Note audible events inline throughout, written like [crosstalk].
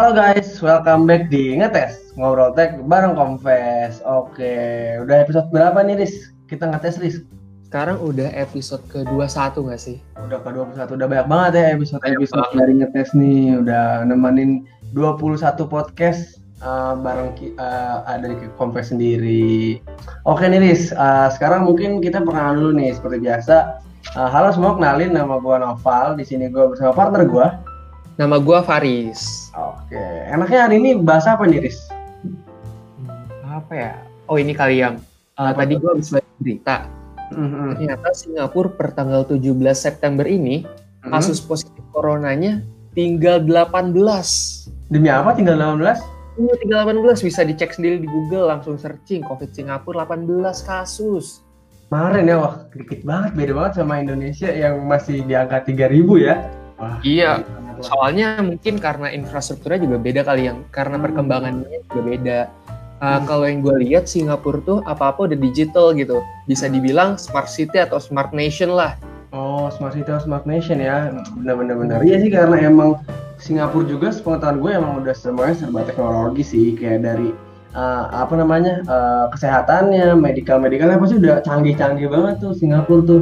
Halo guys, welcome back di Ngetes Ngobrol Tech bareng Confess Oke, udah episode berapa nih Riz? Kita ngetes Riz? Sekarang udah episode ke-21 gak sih? Udah ke-21, udah banyak banget ya episode-episode dari Ngetes nih. Udah nemenin 21 podcast uh, bareng uh, dari Confess sendiri. Oke nih Riz, uh, sekarang mungkin kita perkenalan dulu nih seperti biasa. Uh, Halo semua, kenalin nama gue Noval. Di sini gue bersama partner gue Nama gue Faris. Oke, enaknya hari ini bahas apa nih, Riz? Hmm, apa ya? Oh ini kali yang uh, tadi gue habis baca berita. Mm-hmm. Ternyata Singapura per tanggal 17 September ini mm-hmm. kasus positif coronanya tinggal 18. Demi apa tinggal 18? Iya, tinggal 18 bisa dicek sendiri di Google langsung searching COVID Singapura 18 kasus. Kemarin ya, wah dikit banget, beda banget sama Indonesia yang masih di angka 3000 ya. Wah, iya, soalnya mungkin karena infrastrukturnya juga beda kali yang karena hmm. perkembangannya juga beda. Uh, hmm. kalau yang gue lihat Singapura tuh apa-apa udah digital gitu. Bisa hmm. dibilang smart city atau smart nation lah. Oh smart city atau smart nation ya. Benar-benar benar. Iya sih karena emang Singapura juga sepengetahuan gue emang udah semuanya serba teknologi sih. Kayak dari uh, apa namanya uh, kesehatannya medical medicalnya pasti udah canggih-canggih banget tuh Singapura tuh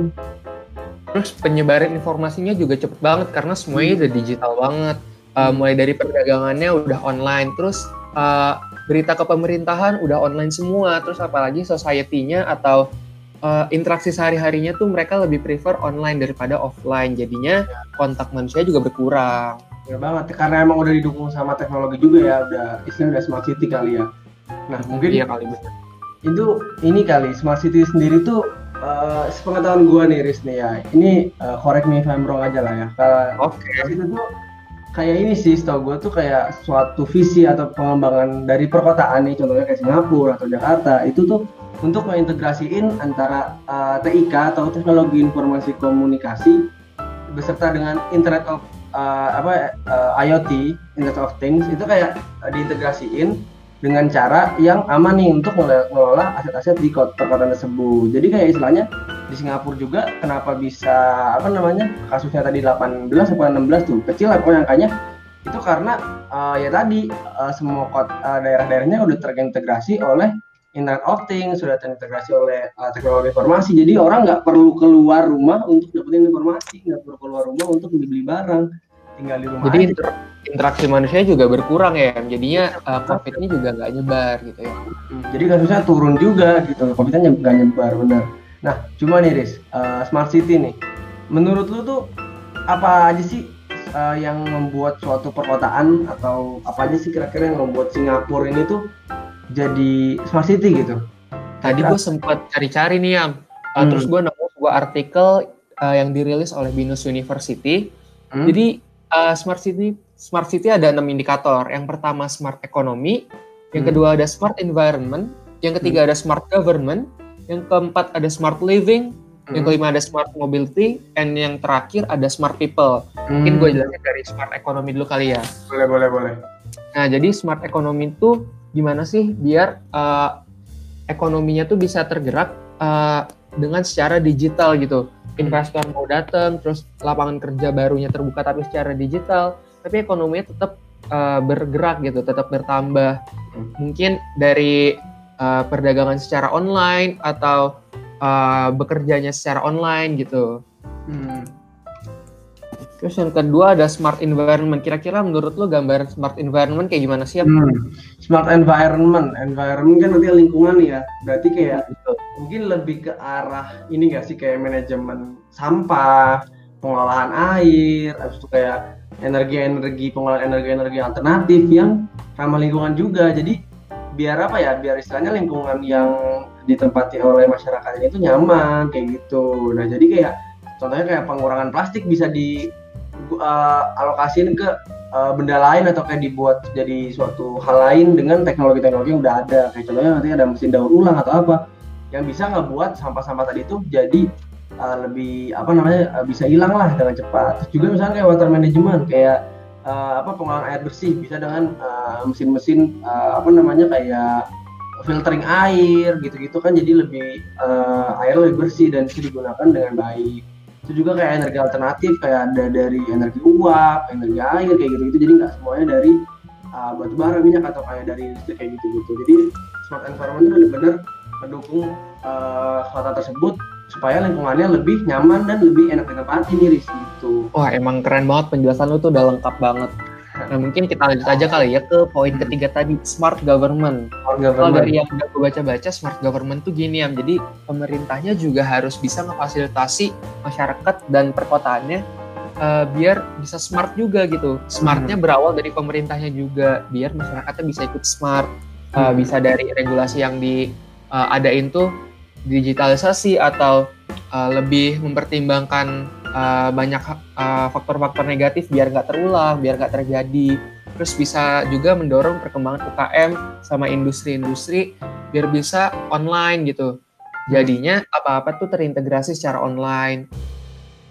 Terus penyebaran informasinya juga cepet banget karena semuanya udah digital banget. Uh, mulai dari perdagangannya udah online, terus uh, berita ke pemerintahan udah online semua. Terus apalagi society-nya atau uh, interaksi sehari-harinya tuh mereka lebih prefer online daripada offline. Jadinya kontak manusia juga berkurang. Ya banget, karena emang udah didukung sama teknologi juga ya, udah istilahnya udah smart city kali ya. Nah mungkin iya kali. Itu ini kali smart city sendiri tuh uh, sepengetahuan gue nih Riz nih ya. Ini uh, correct me if I'm wrong aja lah ya. Kalau oke. okay. itu tuh kayak ini sih setahu gue tuh kayak suatu visi atau pengembangan dari perkotaan nih. Contohnya kayak Singapura atau Jakarta. Itu tuh untuk mengintegrasiin antara uh, eh, TIK atau teknologi informasi komunikasi beserta dengan Internet of uh, apa uh, IoT Internet of Things. Itu kayak uh, diintegrasiin dengan cara yang aman nih untuk mengelola aset-aset di perkotaan tersebut. Jadi kayak istilahnya di Singapura juga kenapa bisa apa namanya kasusnya tadi 18 atau 16 tuh kecil lah pokoknya angkanya itu karena uh, ya tadi uh, semua kot, uh, daerah-daerahnya udah terintegrasi oleh Internet of Things, sudah terintegrasi oleh uh, teknologi informasi. Jadi orang nggak perlu keluar rumah untuk dapetin informasi, nggak perlu keluar rumah untuk beli barang, tinggal di rumah. Jadi aja interaksi manusia juga berkurang ya jadinya uh, covid ini juga nggak nyebar gitu ya. Hmm, jadi kasusnya turun juga gitu covidnya nggak nyebar benar. Nah cuma nih Riz uh, smart city nih. Menurut lu tuh apa aja sih uh, yang membuat suatu perkotaan atau apa aja sih kira-kira yang membuat Singapura ini tuh jadi smart city gitu? Tadi gue sempat cari-cari nih ya uh, hmm. terus gue nemu sebuah artikel uh, yang dirilis oleh Binus University. Hmm. jadi uh, smart city smart city ada enam indikator. Yang pertama smart economy, yang hmm. kedua ada smart environment, yang ketiga hmm. ada smart government, yang keempat ada smart living, hmm. yang kelima ada smart mobility, dan yang terakhir ada smart people. Hmm. Mungkin gue jelasin dari smart economy dulu kali ya. Boleh, boleh, boleh. Nah, jadi smart economy itu gimana sih biar uh, ekonominya tuh bisa tergerak uh, dengan secara digital gitu. Investor mau datang, terus lapangan kerja barunya terbuka tapi secara digital tapi ekonominya tetap uh, bergerak gitu, tetap bertambah. Mungkin dari uh, perdagangan secara online atau uh, bekerjanya secara online gitu. Hmm. Terus yang kedua ada smart environment. Kira-kira menurut lo gambar smart environment kayak gimana sih? Hmm. Smart environment, environment kan nanti lingkungan ya. Berarti kayak gitu. mungkin lebih ke arah ini gak sih kayak manajemen sampah, pengelolaan air, habis itu kayak energi-energi pengolahan energi-energi alternatif yang ramah lingkungan juga. Jadi biar apa ya? Biar istilahnya lingkungan yang ditempati oleh masyarakat ini itu nyaman kayak gitu. Nah jadi kayak contohnya kayak pengurangan plastik bisa di uh, alokasiin ke uh, benda lain atau kayak dibuat jadi suatu hal lain dengan teknologi-teknologi yang udah ada. Kayak contohnya nanti ada mesin daur ulang atau apa yang bisa ngebuat sampah-sampah tadi itu jadi uh, lebih apa namanya uh, bisa hilang lah dengan cepat. Terus juga misalnya kayak water management kayak uh, apa pengolahan air bersih bisa dengan mesin-mesin uh, apa namanya kayak filtering air gitu-gitu kan jadi lebih uh, air lebih bersih dan bisa digunakan dengan baik. Itu juga kayak energi alternatif kayak ada dari energi uap, energi air kayak gitu-gitu. Jadi nggak semuanya dari uh, batu bara minyak atau kayak dari listrik kayak gitu gitu jadi smart environment itu benar-benar mendukung uh, kota tersebut supaya lingkungannya lebih nyaman dan lebih enak ditempati nih Riz gitu. Wah emang keren banget penjelasan lu tuh udah lengkap banget. Nah mungkin kita lanjut aja kali ya ke poin ketiga tadi smart government. Smart government. Kalau dari yang udah gue baca-baca smart government tuh gini ya, jadi pemerintahnya juga harus bisa memfasilitasi masyarakat dan perkotaannya uh, biar bisa smart juga gitu. Smartnya hmm. berawal dari pemerintahnya juga, biar masyarakatnya bisa ikut smart, uh, bisa dari regulasi yang diadain uh, tuh digitalisasi atau uh, lebih mempertimbangkan uh, banyak uh, faktor-faktor negatif biar nggak terulang, biar nggak terjadi. Terus bisa juga mendorong perkembangan UKM sama industri-industri biar bisa online gitu. Jadinya apa-apa tuh terintegrasi secara online.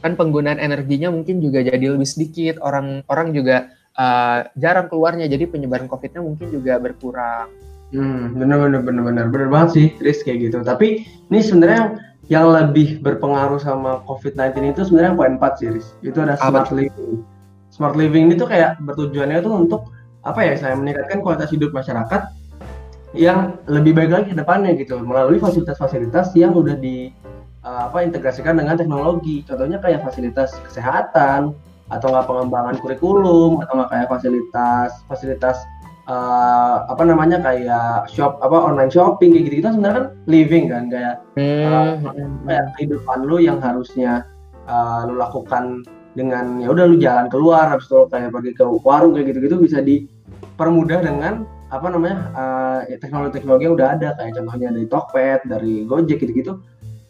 Kan penggunaan energinya mungkin juga jadi lebih sedikit. Orang-orang juga uh, jarang keluarnya, jadi penyebaran COVID-nya mungkin juga berkurang. Hmm, bener bener bener bener bener banget sih, Chris kayak gitu. Tapi ini sebenarnya yang lebih berpengaruh sama COVID-19 itu sebenarnya poin 4 sih, Riz. Itu ada smart living. Smart living ini tuh kayak bertujuannya tuh untuk apa ya, saya meningkatkan kualitas hidup masyarakat yang lebih baik lagi ke depannya gitu melalui fasilitas-fasilitas yang udah di uh, apa integrasikan dengan teknologi. Contohnya kayak fasilitas kesehatan atau nggak pengembangan kurikulum atau nggak kayak fasilitas fasilitas uh, apa namanya kayak shop apa online shopping kayak gitu gitu sebenarnya kan living kan kayak hmm. uh, kayak kehidupan lu yang harusnya uh, lu lakukan dengan ya udah lu jalan keluar habis itu kayak pergi ke warung kayak gitu gitu bisa dipermudah dengan apa namanya uh, teknologi-teknologi yang udah ada kayak contohnya dari Tokped dari Gojek gitu gitu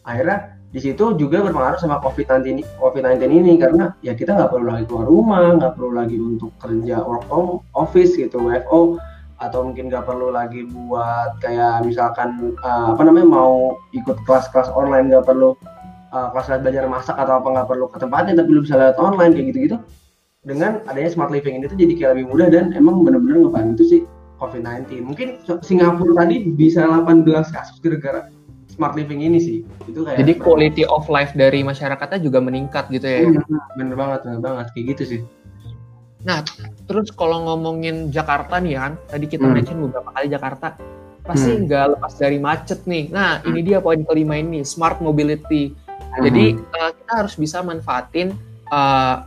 akhirnya di situ juga berpengaruh sama COVID-19 ini, COVID-19 ini karena ya kita nggak perlu lagi keluar rumah, nggak perlu lagi untuk kerja work home office gitu, WFO atau mungkin nggak perlu lagi buat kayak misalkan uh, apa namanya mau ikut kelas-kelas online nggak perlu uh, kelas belajar masak atau apa nggak perlu ke tempatnya tapi lu bisa lihat online kayak gitu-gitu. Dengan adanya smart living ini tuh jadi kayak lebih mudah dan emang bener-bener ngebantu sih COVID-19. Mungkin Singapura tadi bisa 18 kasus gara-gara smart living ini sih itu kayak jadi quality of life dari masyarakatnya juga meningkat gitu ya hmm, bener banget bener banget kayak gitu sih nah terus kalau ngomongin Jakarta nih kan tadi kita hmm. mention beberapa kali Jakarta pasti hmm. nggak hmm. lepas dari macet nih nah hmm. ini dia poin kelima ini smart mobility hmm. jadi uh, kita harus bisa manfaatin uh,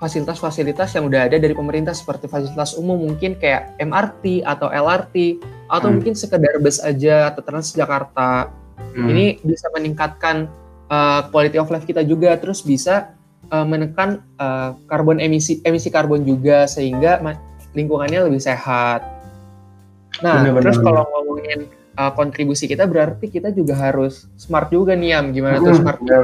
fasilitas-fasilitas yang udah ada dari pemerintah seperti fasilitas umum mungkin kayak MRT atau LRT atau hmm. mungkin sekedar bus aja atau Transjakarta Hmm. Ini bisa meningkatkan uh, quality of life kita juga, terus bisa uh, menekan uh, karbon emisi emisi karbon juga sehingga lingkungannya lebih sehat. Nah, bener, terus kalau ngomongin uh, kontribusi kita berarti kita juga harus smart juga nih Am. Gimana hmm, tuh smart ya,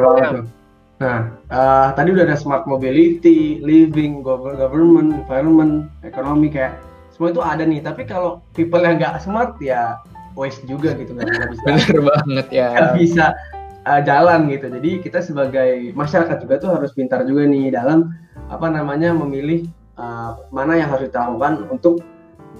Nah, uh, tadi udah ada smart mobility, living, government, environment, ekonomi kayak semua itu ada nih. Tapi kalau people yang nggak smart ya waste juga gitu nggak bisa. [laughs] Bener banget ya. Nggak bisa uh, jalan gitu. Jadi kita sebagai masyarakat juga tuh harus pintar juga nih dalam apa namanya memilih uh, mana yang harus kita lakukan untuk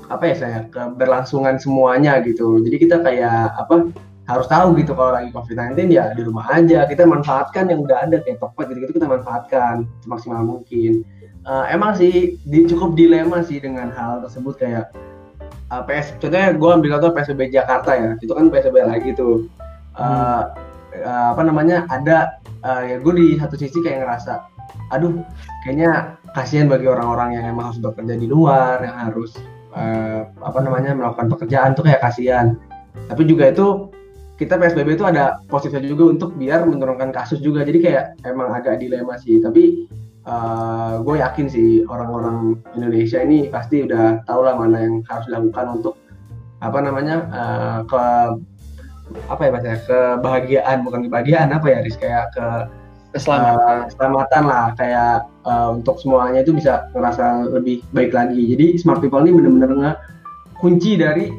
apa ya saya keberlangsungan semuanya gitu. Jadi kita kayak apa harus tahu gitu kalau lagi COVID-19 ya di rumah aja. Kita manfaatkan yang udah ada kayak Tokped gitu-gitu kita manfaatkan semaksimal mungkin. Uh, emang sih di, cukup dilema sih dengan hal tersebut kayak uh, PS contohnya gue ambil contoh PSBB Jakarta ya. Itu kan PSBB lagi tuh. Uh, uh, apa namanya? Ada uh, ya gue di satu sisi kayak ngerasa aduh kayaknya kasihan bagi orang-orang yang emang harus bekerja di luar yang harus uh, apa namanya melakukan pekerjaan tuh kayak kasihan. Tapi juga itu kita PSBB itu ada positifnya juga untuk biar menurunkan kasus juga. Jadi kayak emang agak dilema sih. Tapi uh, eh, gue yakin sih orang-orang Indonesia ini pasti udah tahu lah mana yang harus dilakukan untuk apa namanya uh, ke apa ya bahasa kebahagiaan bukan kebahagiaan apa ya Riz? Kayak ke keselamatan. uh, keselamatan lah. Kayak uh, untuk semuanya itu bisa ngerasa lebih baik lagi. Jadi smart people ini bener-bener nggak kunci dari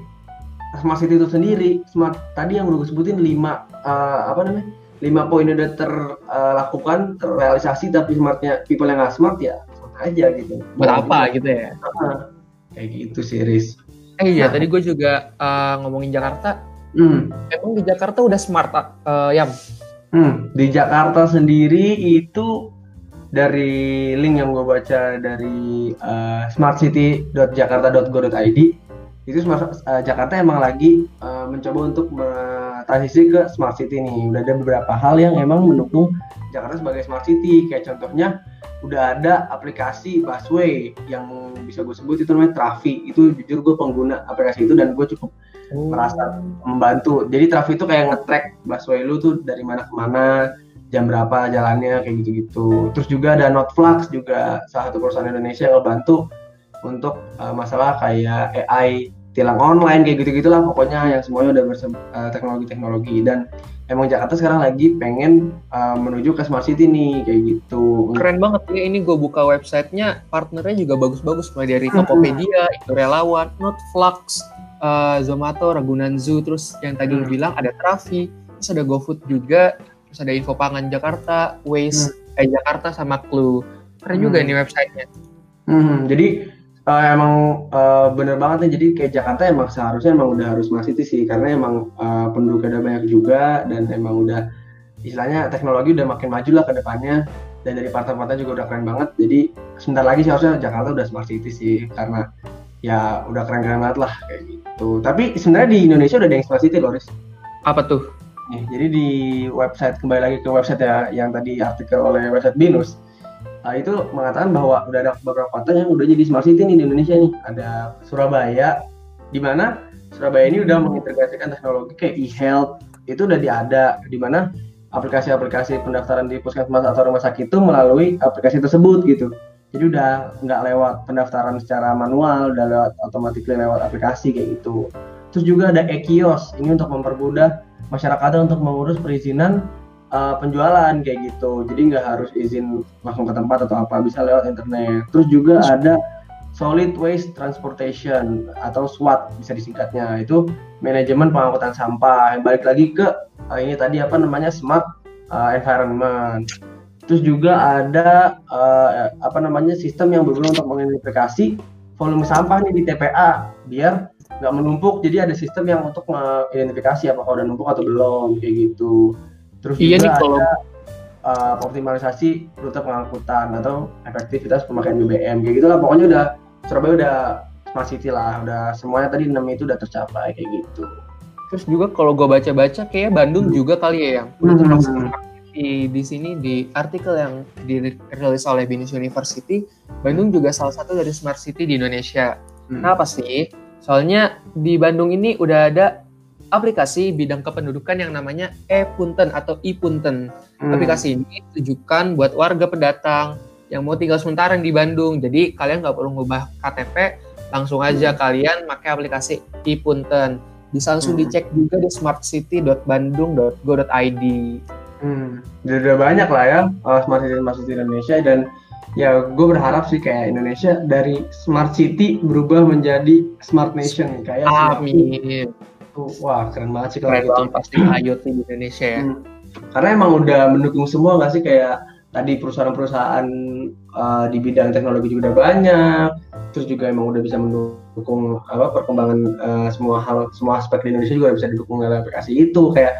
smart city itu sendiri. Smart tadi yang udah gue sebutin lima uh, apa namanya lima poin udah terlakukan uh, terrealisasi tapi smartnya people yang nggak smart ya smart aja gitu. Buat apa gitu ya? Nah, kayak gitu sih Riz. Eh iya nah. tadi gue juga uh, ngomongin Jakarta. Hmm. emang di Jakarta udah smart uh, ya hmm, di Jakarta sendiri itu dari link yang gue baca dari uh, smartcity.jakarta.go.id itu smart, uh, Jakarta emang lagi uh, mencoba untuk transisi ke smart city nih. Udah ada beberapa hal yang emang mendukung Jakarta sebagai smart city. Kayak contohnya udah ada aplikasi busway yang bisa gue sebut itu namanya Trafi. Itu jujur gue pengguna aplikasi itu dan gue cukup oh. merasa membantu. Jadi Trafi itu kayak nge-track busway lu tuh dari mana ke mana, jam berapa jalannya kayak gitu-gitu. Terus juga ada Notflux juga salah satu perusahaan Indonesia yang ngebantu untuk uh, masalah kayak AI tilang online kayak gitu gitulah pokoknya yang semuanya udah bersama uh, teknologi-teknologi dan emang Jakarta sekarang lagi pengen uh, menuju ke smart city nih kayak gitu keren banget ya ini gue buka websitenya partnernya juga bagus-bagus mulai dari Tokopedia itu relawan Notflux uh, Zomato Ragunan Zoo terus yang tadi hmm. lu bilang ada Trafi terus ada GoFood juga terus ada Info Pangan Jakarta Waze hmm. eh Jakarta sama Clue keren hmm. juga ini websitenya hmm. jadi uh, emang uh, bener banget nih. Jadi kayak Jakarta emang seharusnya emang udah harus masih sih. Karena emang uh, penduduknya udah banyak juga dan emang udah istilahnya teknologi udah makin maju lah ke depannya. Dan dari partai-partai juga udah keren banget. Jadi sebentar lagi sih harusnya Jakarta udah smart city sih. Karena ya udah keren-keren banget lah kayak gitu. Tapi sebenarnya di Indonesia udah ada yang smart city loh Riz. Apa tuh? Nih, jadi di website kembali lagi ke website ya yang tadi artikel oleh website Binus itu mengatakan bahwa udah ada beberapa kota yang udah jadi smart city nih di Indonesia nih. Ada Surabaya, di mana Surabaya ini udah mengintegrasikan teknologi kayak e-health itu udah diada, di mana aplikasi-aplikasi pendaftaran di puskesmas atau rumah sakit itu melalui aplikasi tersebut gitu. Jadi udah nggak lewat pendaftaran secara manual, udah lewat otomatis lewat aplikasi kayak gitu. Terus juga ada e-kios, ini untuk mempermudah masyarakat untuk mengurus perizinan uh, penjualan kayak gitu. Jadi nggak harus izin langsung ke tempat atau apa bisa lewat internet. Terus juga ada solid waste transportation atau SWAT bisa disingkatnya. Itu manajemen pengangkutan sampah. Yang balik lagi ke uh, ini tadi apa namanya smart uh, environment. Terus juga ada uh, apa namanya sistem yang berguna untuk mengidentifikasi volume sampah nih di TPA biar nggak menumpuk. Jadi ada sistem yang untuk mengidentifikasi apakah udah numpuk atau belum kayak gitu Terus iya juga nih, kalau... ada uh, optimalisasi rute pengangkutan atau efektivitas pemakaian BBM kayak gitu lah. Pokoknya udah Surabaya udah smart city lah, udah semuanya tadi enam itu udah tercapai kayak gitu. Terus juga kalau gue baca-baca kayak Bandung hmm. juga kali ya yang udah hmm. di di sini di artikel yang dirilis oleh Binus University, Bandung juga salah satu dari smart city di Indonesia. Hmm. Kenapa sih? Soalnya di Bandung ini udah ada aplikasi bidang kependudukan yang namanya e-punten atau i-punten. Hmm. Aplikasi ini ditujukan buat warga pendatang yang mau tinggal sementara di Bandung. Jadi kalian nggak perlu ngubah KTP, langsung aja hmm. kalian pakai aplikasi i-punten. Bisa langsung hmm. dicek juga di smartcity.bandung.go.id. Hmm, udah banyak lah ya uh, smart city smart city Indonesia dan ya gue berharap sih kayak Indonesia dari smart city berubah menjadi smart nation kayak Amin itu wah keren banget sih kalau itu pasti IoT di Indonesia ya. Hmm. Karena emang udah mendukung semua nggak sih? Kayak tadi perusahaan-perusahaan uh, di bidang teknologi juga udah banyak, terus juga emang udah bisa mendukung apa perkembangan uh, semua hal semua aspek di Indonesia juga bisa didukung oleh aplikasi itu. Kayak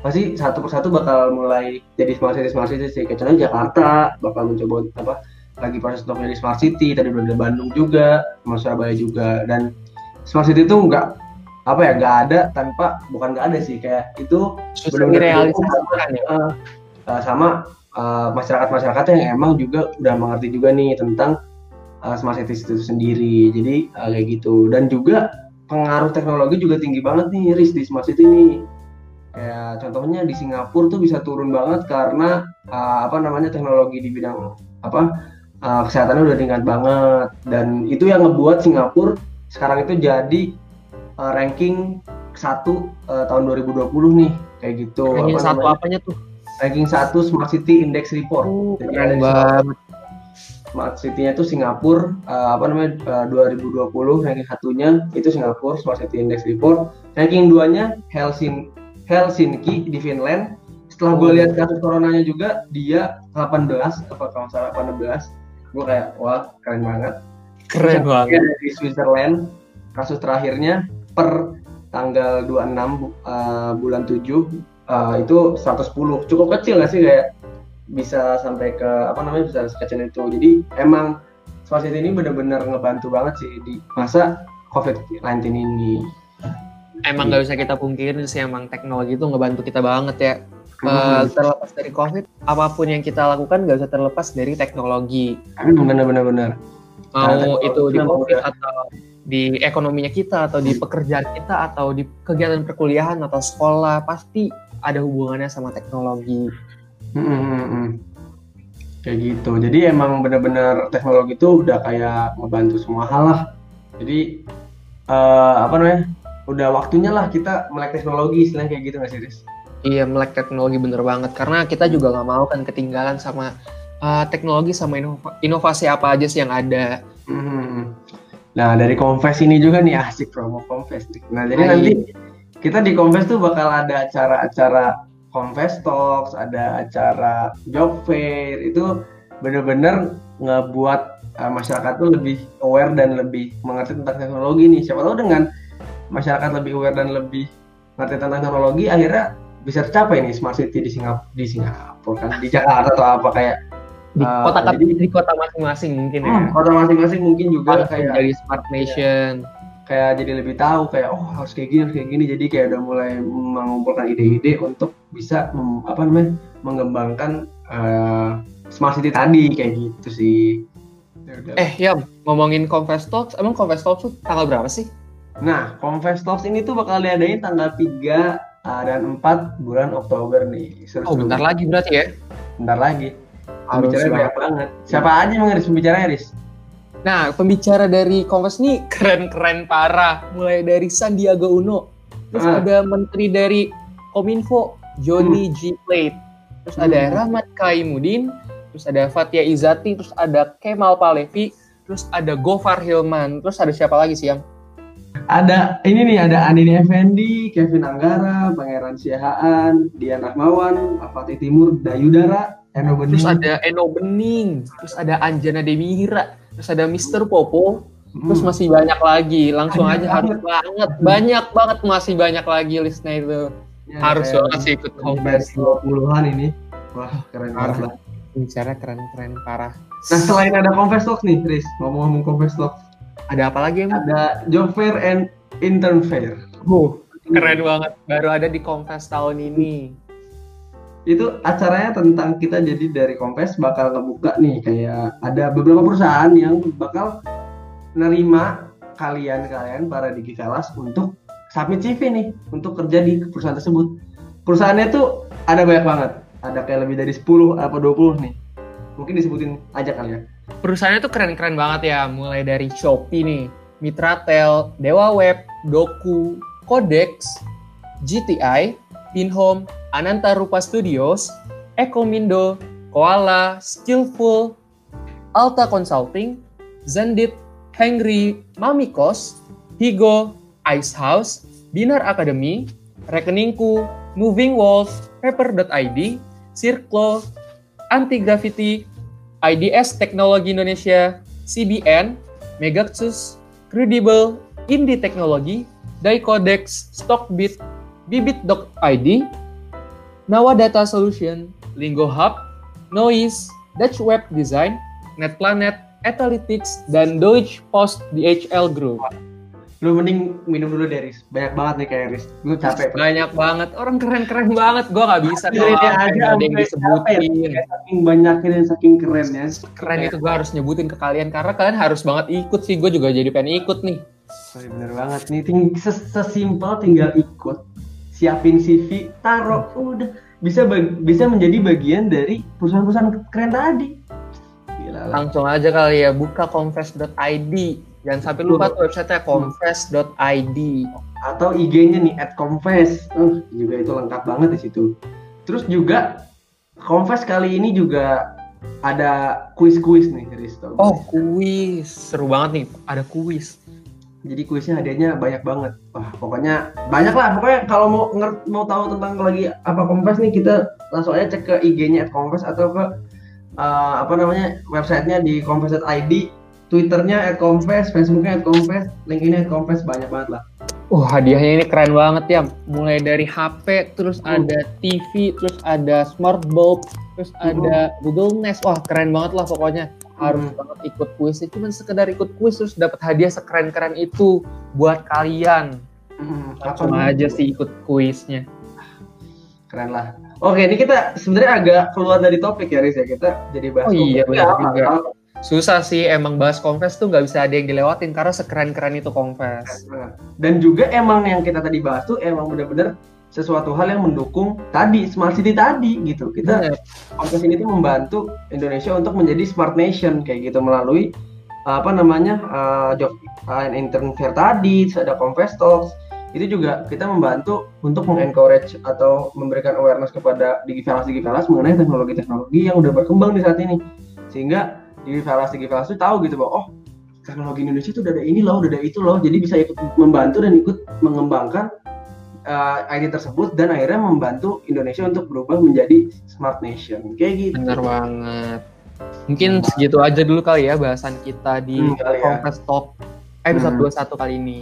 pasti satu persatu bakal mulai jadi smart city smart city sih. Kayak contohnya Jakarta bakal mencoba apa lagi proses untuk menjadi smart city. Tadi udah ada Bandung juga sama Surabaya juga. Dan smart city itu nggak apa ya nggak ada tanpa bukan nggak ada sih kayak itu benar-benar ya. uh, uh, sama uh, masyarakat-masyarakat yang emang juga udah mengerti juga nih tentang uh, smart city itu sendiri. Jadi uh, kayak gitu. Dan juga pengaruh teknologi juga tinggi banget nih Riz di smart city nih. Kayak contohnya di Singapura tuh bisa turun banget karena uh, apa namanya teknologi di bidang apa uh, kesehatannya udah tingkat banget. Dan itu yang ngebuat Singapura sekarang itu jadi uh, ranking satu uh, tahun 2020 nih kayak gitu. Ranking apa satu namanya? apanya tuh? Ranking satu Smart City Index Report. Uh, Jadi keren banget. Smart City-nya tuh Singapura uh, apa namanya uh, 2020 ranking satunya itu Singapura Smart City Index Report. Ranking duanya Helsinki Helsinki di Finland. Setelah gue lihat kasus coronanya juga dia 18 apa kalau salah 18 gue kayak wah keren banget. Keren banget. Di Switzerland kasus terakhirnya per tanggal 26 uh, bulan 7 uh, itu 110 cukup kecil nggak sih kayak bisa sampai ke apa namanya bisa sekecil itu? Jadi emang city ini benar-benar ngebantu banget sih di masa covid-19 ini. Emang nggak bisa kita pungkirin sih emang teknologi itu ngebantu kita banget ya. Uh, terlepas dari covid apa pun yang kita lakukan nggak bisa terlepas dari teknologi. Benar-benar benar mau itu di covid atau di ekonominya kita atau di pekerjaan kita atau di kegiatan perkuliahan atau sekolah pasti ada hubungannya sama teknologi hmm, hmm, hmm. kayak gitu jadi emang benar-benar teknologi itu udah kayak membantu semua hal lah jadi uh, apa namanya udah waktunya lah kita melek teknologi istilahnya kayak gitu nggak sih Riz? Iya melek teknologi bener banget karena kita juga nggak mau kan ketinggalan sama uh, teknologi sama inova inovasi apa aja sih yang ada. Hmm. Nah dari Confess ini juga nih asik promo Confess nih. Nah jadi Hai. nanti kita di Confess tuh bakal ada acara-acara Confess Talks, ada acara job fair itu bener-bener ngebuat uh, masyarakat tuh lebih aware dan lebih mengerti tentang teknologi nih. Siapa tahu dengan masyarakat lebih aware dan lebih ngerti tentang teknologi akhirnya bisa tercapai nih smart city di Singapura di Singapura kan di Jakarta atau apa kayak di uh, kota jadi, di kota masing-masing mungkin ya. Hmm, kota masing-masing mungkin juga kayak jadi smart nation. Kayak jadi lebih tahu kayak oh harus kayak gini harus kayak gini jadi kayak udah mulai mengumpulkan ide-ide untuk bisa mem, apa namanya mengembangkan uh, smart city tadi kayak gitu sih. Ya eh ya ngomongin Confess Talks, emang Confess Talks tuh tanggal berapa sih? Nah, Confess Talks ini tuh bakal diadain tanggal 3 uh, dan 4 bulan Oktober nih. Seru oh, bentar lagi berarti ya? Bentar lagi. Pembicaranya banyak banget. Siapa aja yang Riz pembicaranya, Riz? Nah, pembicara dari Kongres nih keren-keren parah. Mulai dari Sandiaga Uno. Terus ah. ada menteri dari Kominfo, Johnny hmm. G. Plate. Terus hmm. ada Rahmat Kaimudin. Terus ada Fatia Izati. Terus ada Kemal Palevi. Terus ada Gofar Hilman. Terus ada siapa lagi sih yang ada ini nih ada Anini Effendi, Kevin Anggara, Pangeran Siahaan, Dian Rahmawan, Fatih Timur, Dayudara, Eno Bening. Terus ada Eno Bening, terus ada Anjana Demira, terus ada Mister Popo, hmm. terus masih banyak lagi. Langsung banyak aja harus banget, banyak banget masih banyak lagi listnya itu. Ya, harus banget sih ikut kongres 20-an ini. Wah, keren banget lah. Bicara keren-keren parah. Nah, selain ada Confess Talks nih, Chris, ngomong-ngomong Confess Talks ada apa lagi emang? Ada job fair and intern fair. Oh, keren banget. Baru ada di Confess tahun ini. Itu acaranya tentang kita jadi dari Confess bakal ngebuka nih kayak ada beberapa perusahaan yang bakal nerima kalian-kalian para digitalas untuk submit CV nih untuk kerja di perusahaan tersebut. Perusahaannya tuh ada banyak banget. Ada kayak lebih dari 10 atau 20 nih. Mungkin disebutin aja kali ya perusahaannya tuh keren-keren banget ya, mulai dari Shopee nih, Mitratel, Dewa Web, Doku, Codex, GTI, Pinhome, Ananta Rupa Studios, Ekomindo, Koala, Skillful, Alta Consulting, Zendit, Henry, Mamikos, Higo, Ice House, Binar Academy, Rekeningku, Moving Walls, Paper.id, Circle, Anti Graffiti, IDS Teknologi Indonesia, CBN, Megaxus, Credible, Indie Teknologi, Daicodex, Stockbit, Bibit.id, Nawa Data Solution, Lingo Hub, Noise, Dutch Web Design, NetPlanet, Etalytics, dan Deutsche Post DHL Group lu mending minum dulu deh Riz. Banyak banget nih kayak Riz. Gue capek banyak banget. Orang keren keren banget. Gue nggak bisa kalau ada yang disebutin. Saking banyaknya dan saking kerennya. Keren itu gue harus nyebutin ke kalian. Karena kalian harus banget ikut sih. Gue juga jadi pengen ikut nih. Sorry, bener banget. Nih ting sesimpel tinggal ikut. Siapin CV taruh. Udah. Bisa bisa menjadi bagian dari perusahaan-perusahaan keren tadi. Gila, langsung aja kali ya. Buka confess.id Jangan sampai lupa tuh website-nya confess.id atau IG-nya nih at confess. Uh, juga itu lengkap banget di situ. Terus juga confess kali ini juga ada kuis-kuis nih Risto. Oh, kuis. Seru banget nih, ada kuis. Jadi kuisnya hadiahnya banyak banget. Wah, pokoknya banyak lah. Pokoknya kalau mau ngert, mau tahu tentang lagi apa confess nih kita langsung aja cek ke IG-nya at confess atau ke uh, apa namanya websitenya di confess.id Twitternya at Confess, Facebooknya at Confess, LinkedIn at Confess banyak banget lah. Wah, uh, hadiahnya ini keren banget ya. Mulai dari HP, terus uh. ada TV, terus ada smart bulb, terus ada Google Nest. Wah keren banget lah pokoknya. Harus hmm. banget ikut kuis cuma sekedar ikut kuis terus dapat hadiah sekeren-keren itu buat kalian. Hmm, apa aja sih ikut kuisnya. Keren lah. Oke ini kita sebenarnya agak keluar dari topik ya Riz ya. Kita jadi bahas oh iya benar juga susah sih emang bahas confess tuh nggak bisa ada yang dilewatin karena sekeren-keren itu confess. Dan juga emang yang kita tadi bahas tuh emang bener-bener sesuatu hal yang mendukung tadi smart city tadi gitu. Kita yeah. ini tuh membantu Indonesia untuk menjadi smart nation kayak gitu melalui apa namanya uh, job uh, intern fair tadi ada confess talks. Itu juga kita membantu untuk mengencourage atau memberikan awareness kepada digivelas digivelas mengenai teknologi-teknologi yang udah berkembang di saat ini. Sehingga digivelas digivelas itu tahu gitu bahwa oh teknologi Indonesia itu udah ada ini loh udah ada itu loh jadi bisa ikut membantu dan ikut mengembangkan uh, ID tersebut dan akhirnya membantu Indonesia untuk berubah menjadi smart nation kayak gitu. Benar banget. Mungkin nah. segitu aja dulu kali ya bahasan kita di hmm, Conference ya. Talk episode hmm. 21 kali ini.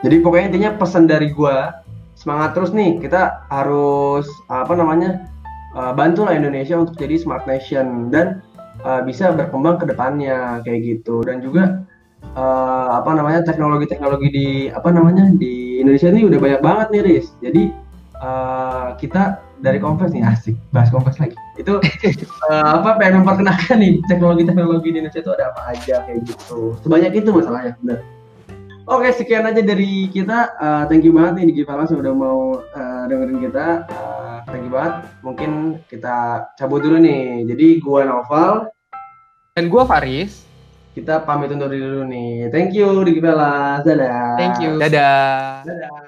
Jadi pokoknya intinya pesan dari gua semangat terus nih kita harus apa namanya uh, bantulah Indonesia untuk jadi smart nation dan uh, bisa berkembang ke depannya kayak gitu dan juga uh, apa namanya teknologi-teknologi di apa namanya di Indonesia ini udah banyak banget nih Riz. Jadi uh, kita dari Konvers nih asik bahas Konvers lagi. Itu uh, [laughs] apa pengen memperkenalkan nih teknologi-teknologi di Indonesia itu ada apa aja kayak gitu. Sebanyak itu masalahnya benar. Oke sekian aja dari kita. Uh, thank you banget nih di Givalas sudah mau uh, dengerin kita. Uh, thank you banget. Mungkin kita cabut dulu nih. Jadi gua Noval dan gua Faris kita pamit undur diri dulu nih. Thank you, Diki Bella. Dadah. Thank you. Dadah. Dadah.